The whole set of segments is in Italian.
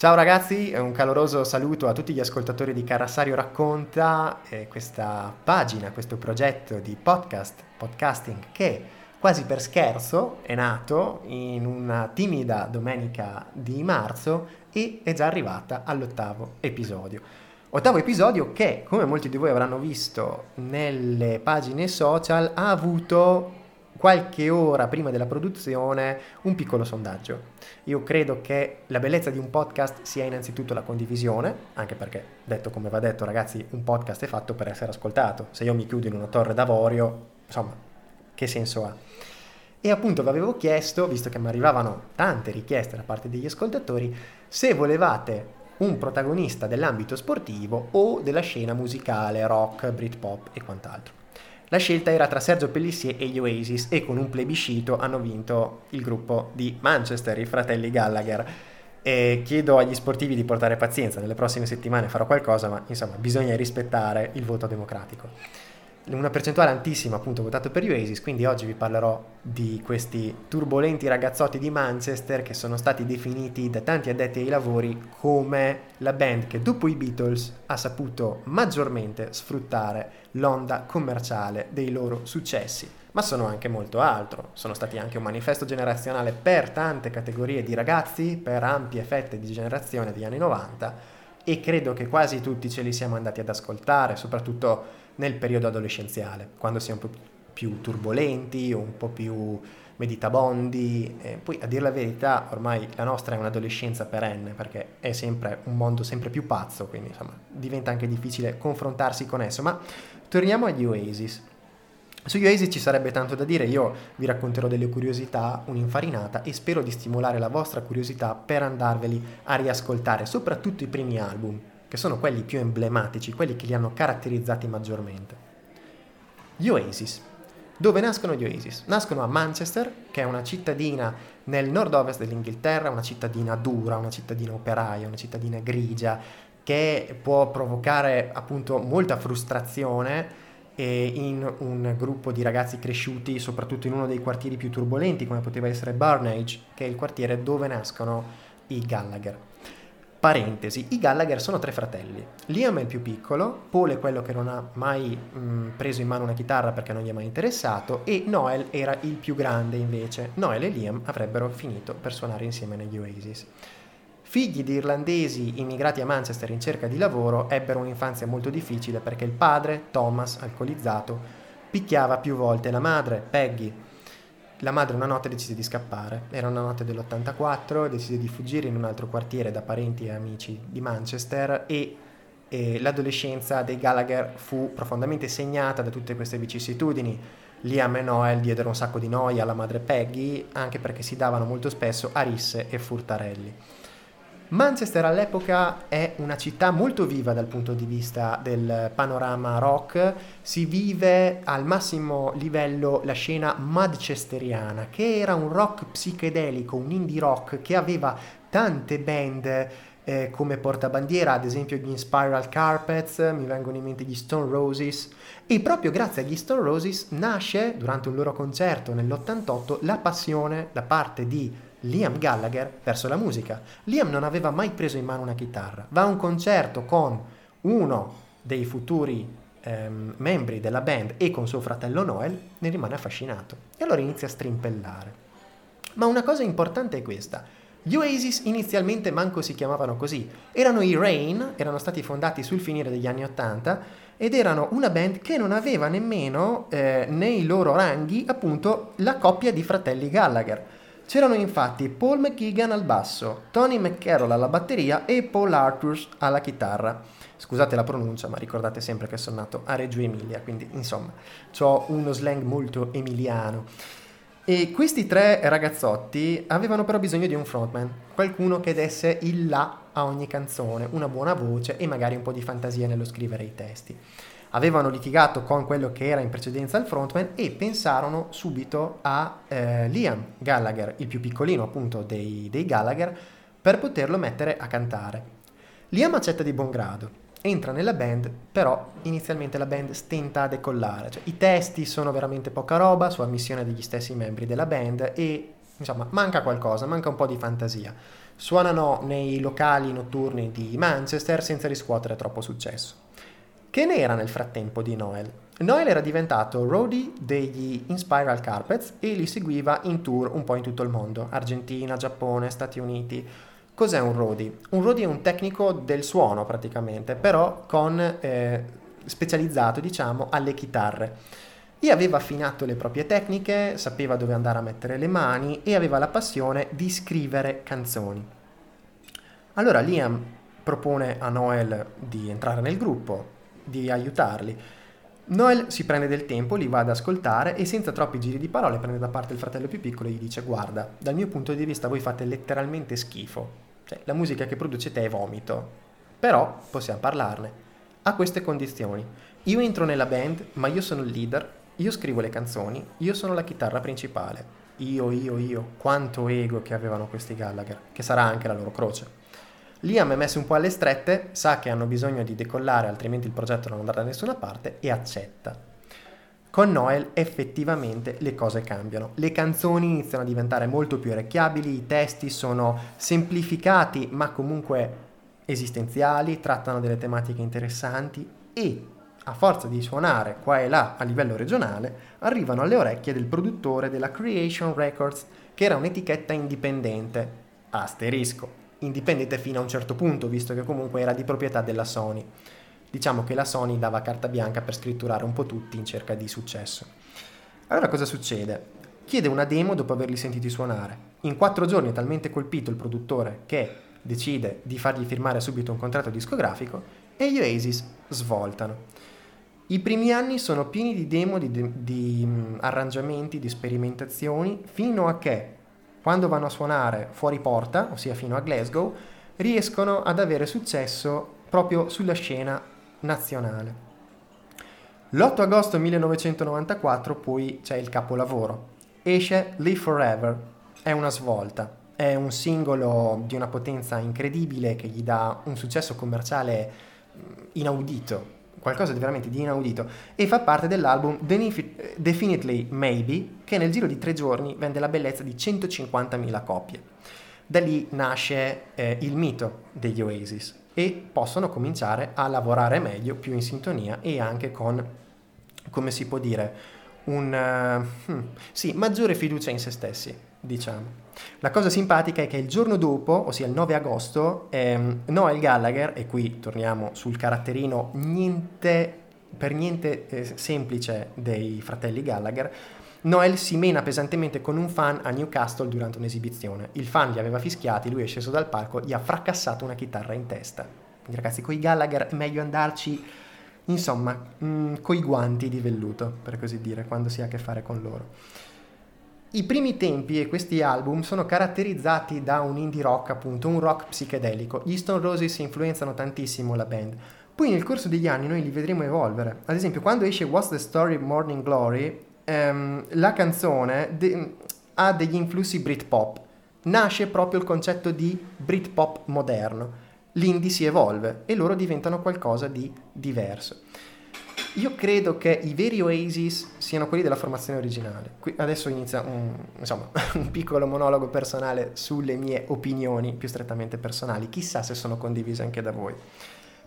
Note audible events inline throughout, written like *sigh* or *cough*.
Ciao ragazzi, un caloroso saluto a tutti gli ascoltatori di Carassario Racconta, eh, questa pagina, questo progetto di podcast, podcasting che quasi per scherzo è nato in una timida domenica di marzo e è già arrivata all'ottavo episodio. Ottavo episodio che, come molti di voi avranno visto nelle pagine social, ha avuto qualche ora prima della produzione un piccolo sondaggio. Io credo che la bellezza di un podcast sia innanzitutto la condivisione, anche perché, detto come va detto ragazzi, un podcast è fatto per essere ascoltato. Se io mi chiudo in una torre d'avorio, insomma, che senso ha? E appunto vi avevo chiesto, visto che mi arrivavano tante richieste da parte degli ascoltatori, se volevate un protagonista dell'ambito sportivo o della scena musicale, rock, Britpop e quant'altro. La scelta era tra Sergio Pellissier e gli Oasis e con un plebiscito hanno vinto il gruppo di Manchester, i fratelli Gallagher. E chiedo agli sportivi di portare pazienza, nelle prossime settimane farò qualcosa, ma insomma bisogna rispettare il voto democratico una percentuale altissima appunto votato per Oasis, quindi oggi vi parlerò di questi turbolenti ragazzotti di Manchester che sono stati definiti da tanti addetti ai lavori come la band che dopo i Beatles ha saputo maggiormente sfruttare l'onda commerciale dei loro successi, ma sono anche molto altro, sono stati anche un manifesto generazionale per tante categorie di ragazzi, per ampie fette di generazione degli anni 90 e credo che quasi tutti ce li siamo andati ad ascoltare, soprattutto nel periodo adolescenziale, quando si è un po' più turbolenti, un po' più meditabondi. E poi a dire la verità, ormai la nostra è un'adolescenza perenne perché è sempre un mondo sempre più pazzo, quindi insomma diventa anche difficile confrontarsi con esso. Ma torniamo agli Oasis. Sugli Oasis ci sarebbe tanto da dire, io vi racconterò delle curiosità, un'infarinata e spero di stimolare la vostra curiosità per andarveli a riascoltare, soprattutto i primi album, che sono quelli più emblematici, quelli che li hanno caratterizzati maggiormente. Gli Oasis. Dove nascono gli Oasis? Nascono a Manchester, che è una cittadina nel nord-ovest dell'Inghilterra, una cittadina dura, una cittadina operaia, una cittadina grigia, che può provocare appunto molta frustrazione in un gruppo di ragazzi cresciuti soprattutto in uno dei quartieri più turbolenti come poteva essere Burnage, che è il quartiere dove nascono i Gallagher. Parentesi, i Gallagher sono tre fratelli. Liam è il più piccolo, Paul è quello che non ha mai mh, preso in mano una chitarra perché non gli è mai interessato e Noel era il più grande invece. Noel e Liam avrebbero finito per suonare insieme negli Oasis. Figli di irlandesi immigrati a Manchester in cerca di lavoro, ebbero un'infanzia molto difficile perché il padre, Thomas, alcolizzato, picchiava più volte la madre, Peggy, la madre una notte decise di scappare, era una notte dell'84, decise di fuggire in un altro quartiere da parenti e amici di Manchester e, e l'adolescenza dei Gallagher fu profondamente segnata da tutte queste vicissitudini. Liam e Noel diedero un sacco di noia alla madre Peggy, anche perché si davano molto spesso a risse e furtarelli. Manchester all'epoca è una città molto viva dal punto di vista del panorama rock, si vive al massimo livello la scena manchesteriana, che era un rock psichedelico, un indie rock che aveva tante band eh, come portabandiera, ad esempio gli Spiral Carpets, mi vengono in mente gli Stone Roses, e proprio grazie agli Stone Roses nasce, durante un loro concerto nell'88, la passione da parte di Liam Gallagher verso la musica. Liam non aveva mai preso in mano una chitarra. Va a un concerto con uno dei futuri ehm, membri della band e con suo fratello Noel, ne rimane affascinato e allora inizia a strimpellare. Ma una cosa importante è questa. Gli Oasis inizialmente manco si chiamavano così, erano i Rain, erano stati fondati sul finire degli anni Ottanta ed erano una band che non aveva nemmeno eh, nei loro ranghi appunto la coppia di fratelli Gallagher C'erano infatti Paul McGeegan al basso, Tony McCarroll alla batteria e Paul Arthurs alla chitarra. Scusate la pronuncia, ma ricordate sempre che sono nato a Reggio Emilia, quindi insomma, ho uno slang molto emiliano. E questi tre ragazzotti avevano però bisogno di un frontman, qualcuno che desse il là a ogni canzone, una buona voce e magari un po' di fantasia nello scrivere i testi avevano litigato con quello che era in precedenza il frontman e pensarono subito a eh, Liam Gallagher, il più piccolino appunto dei, dei Gallagher, per poterlo mettere a cantare. Liam accetta di buon grado, entra nella band, però inizialmente la band stenta a decollare, cioè, i testi sono veramente poca roba su ammissione degli stessi membri della band e insomma manca qualcosa, manca un po' di fantasia. Suonano nei locali notturni di Manchester senza riscuotere troppo successo. Che ne era nel frattempo di Noel? Noel era diventato roadie degli Inspiral Carpets e li seguiva in tour un po' in tutto il mondo, Argentina, Giappone, Stati Uniti. Cos'è un roadie? Un roadie è un tecnico del suono praticamente, però con, eh, specializzato diciamo alle chitarre. E aveva affinato le proprie tecniche, sapeva dove andare a mettere le mani e aveva la passione di scrivere canzoni. Allora Liam propone a Noel di entrare nel gruppo, di aiutarli Noel si prende del tempo, li va ad ascoltare e senza troppi giri di parole prende da parte il fratello più piccolo e gli dice guarda, dal mio punto di vista voi fate letteralmente schifo, cioè la musica che producete è vomito, però possiamo parlarne, a queste condizioni. Io entro nella band, ma io sono il leader, io scrivo le canzoni, io sono la chitarra principale. Io, io, io, quanto ego che avevano questi Gallagher, che sarà anche la loro croce. Liam è messo un po' alle strette, sa che hanno bisogno di decollare, altrimenti il progetto non andrà da nessuna parte e accetta. Con Noel effettivamente le cose cambiano. Le canzoni iniziano a diventare molto più orecchiabili, i testi sono semplificati ma comunque esistenziali, trattano delle tematiche interessanti e a forza di suonare qua e là a livello regionale, arrivano alle orecchie del produttore della Creation Records, che era un'etichetta indipendente. Asterisco indipendente fino a un certo punto, visto che comunque era di proprietà della Sony. Diciamo che la Sony dava carta bianca per scritturare un po' tutti in cerca di successo. Allora cosa succede? Chiede una demo dopo averli sentiti suonare. In quattro giorni è talmente colpito il produttore che decide di fargli firmare subito un contratto discografico e gli Oasis svoltano. I primi anni sono pieni di demo, di, di, di mm, arrangiamenti, di sperimentazioni, fino a che quando vanno a suonare fuori porta, ossia fino a Glasgow, riescono ad avere successo proprio sulla scena nazionale. L'8 agosto 1994 poi c'è il capolavoro. Esce Live Forever, è una svolta, è un singolo di una potenza incredibile che gli dà un successo commerciale inaudito qualcosa di veramente di inaudito, e fa parte dell'album Definitely Maybe, che nel giro di tre giorni vende la bellezza di 150.000 copie. Da lì nasce eh, il mito degli Oasis e possono cominciare a lavorare meglio, più in sintonia e anche con, come si può dire, un, uh, hmm, sì, maggiore fiducia in se stessi, diciamo. La cosa simpatica è che il giorno dopo, ossia il 9 agosto, ehm, Noel Gallagher, e qui torniamo sul caratterino niente, per niente eh, semplice dei fratelli Gallagher, Noel si mena pesantemente con un fan a Newcastle durante un'esibizione. Il fan gli aveva fischiati, lui è sceso dal palco, gli ha fracassato una chitarra in testa. Quindi ragazzi, con i Gallagher è meglio andarci, insomma, mh, mm, coi guanti di velluto, per così dire, quando si ha a che fare con loro. I primi tempi e questi album sono caratterizzati da un indie rock, appunto, un rock psichedelico. Gli Stone Roses influenzano tantissimo la band. Poi nel corso degli anni noi li vedremo evolvere. Ad esempio, quando esce What's the Story Morning Glory, ehm, la canzone de- ha degli influssi Britpop. Nasce proprio il concetto di Britpop moderno. L'indie si evolve e loro diventano qualcosa di diverso. Io credo che i veri Oasis siano quelli della formazione originale. Qui adesso inizia un, insomma, *laughs* un piccolo monologo personale sulle mie opinioni più strettamente personali. Chissà se sono condivise anche da voi.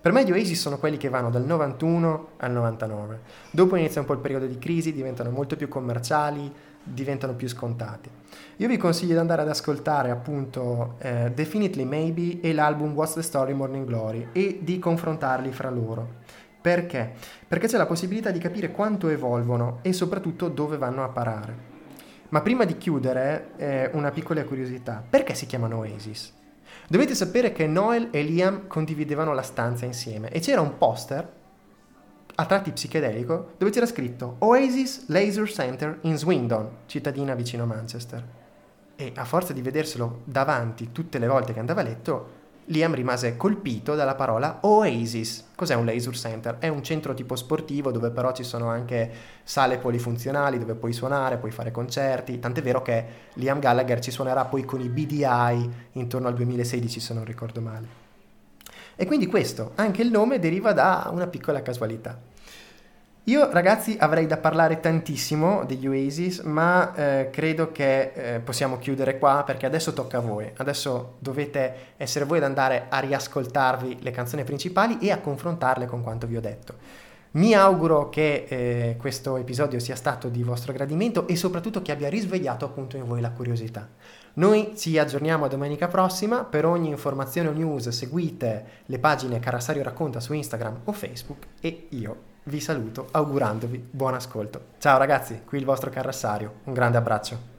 Per me gli Oasis sono quelli che vanno dal 91 al 99. Dopo inizia un po' il periodo di crisi, diventano molto più commerciali, diventano più scontati. Io vi consiglio di andare ad ascoltare appunto eh, Definitely Maybe e l'album What's the Story Morning Glory e di confrontarli fra loro. Perché? Perché c'è la possibilità di capire quanto evolvono e soprattutto dove vanno a parare. Ma prima di chiudere, eh, una piccola curiosità. Perché si chiamano Oasis? Dovete sapere che Noel e Liam condividevano la stanza insieme e c'era un poster a tratti psichedelico dove c'era scritto Oasis Laser Center in Swindon, cittadina vicino a Manchester. E a forza di vederselo davanti tutte le volte che andava a letto, Liam rimase colpito dalla parola Oasis. Cos'è un laser center? È un centro tipo sportivo dove però ci sono anche sale polifunzionali dove puoi suonare, puoi fare concerti, tant'è vero che Liam Gallagher ci suonerà poi con i BDI intorno al 2016 se non ricordo male. E quindi questo, anche il nome deriva da una piccola casualità. Io ragazzi avrei da parlare tantissimo degli Oasis, ma eh, credo che eh, possiamo chiudere qua perché adesso tocca a voi. Adesso dovete essere voi ad andare a riascoltarvi le canzoni principali e a confrontarle con quanto vi ho detto. Mi auguro che eh, questo episodio sia stato di vostro gradimento e soprattutto che abbia risvegliato appunto in voi la curiosità. Noi ci aggiorniamo a domenica prossima, per ogni informazione o news seguite le pagine Carassario Racconta su Instagram o Facebook e io vi saluto augurandovi buon ascolto. Ciao ragazzi, qui il vostro Carassario, un grande abbraccio.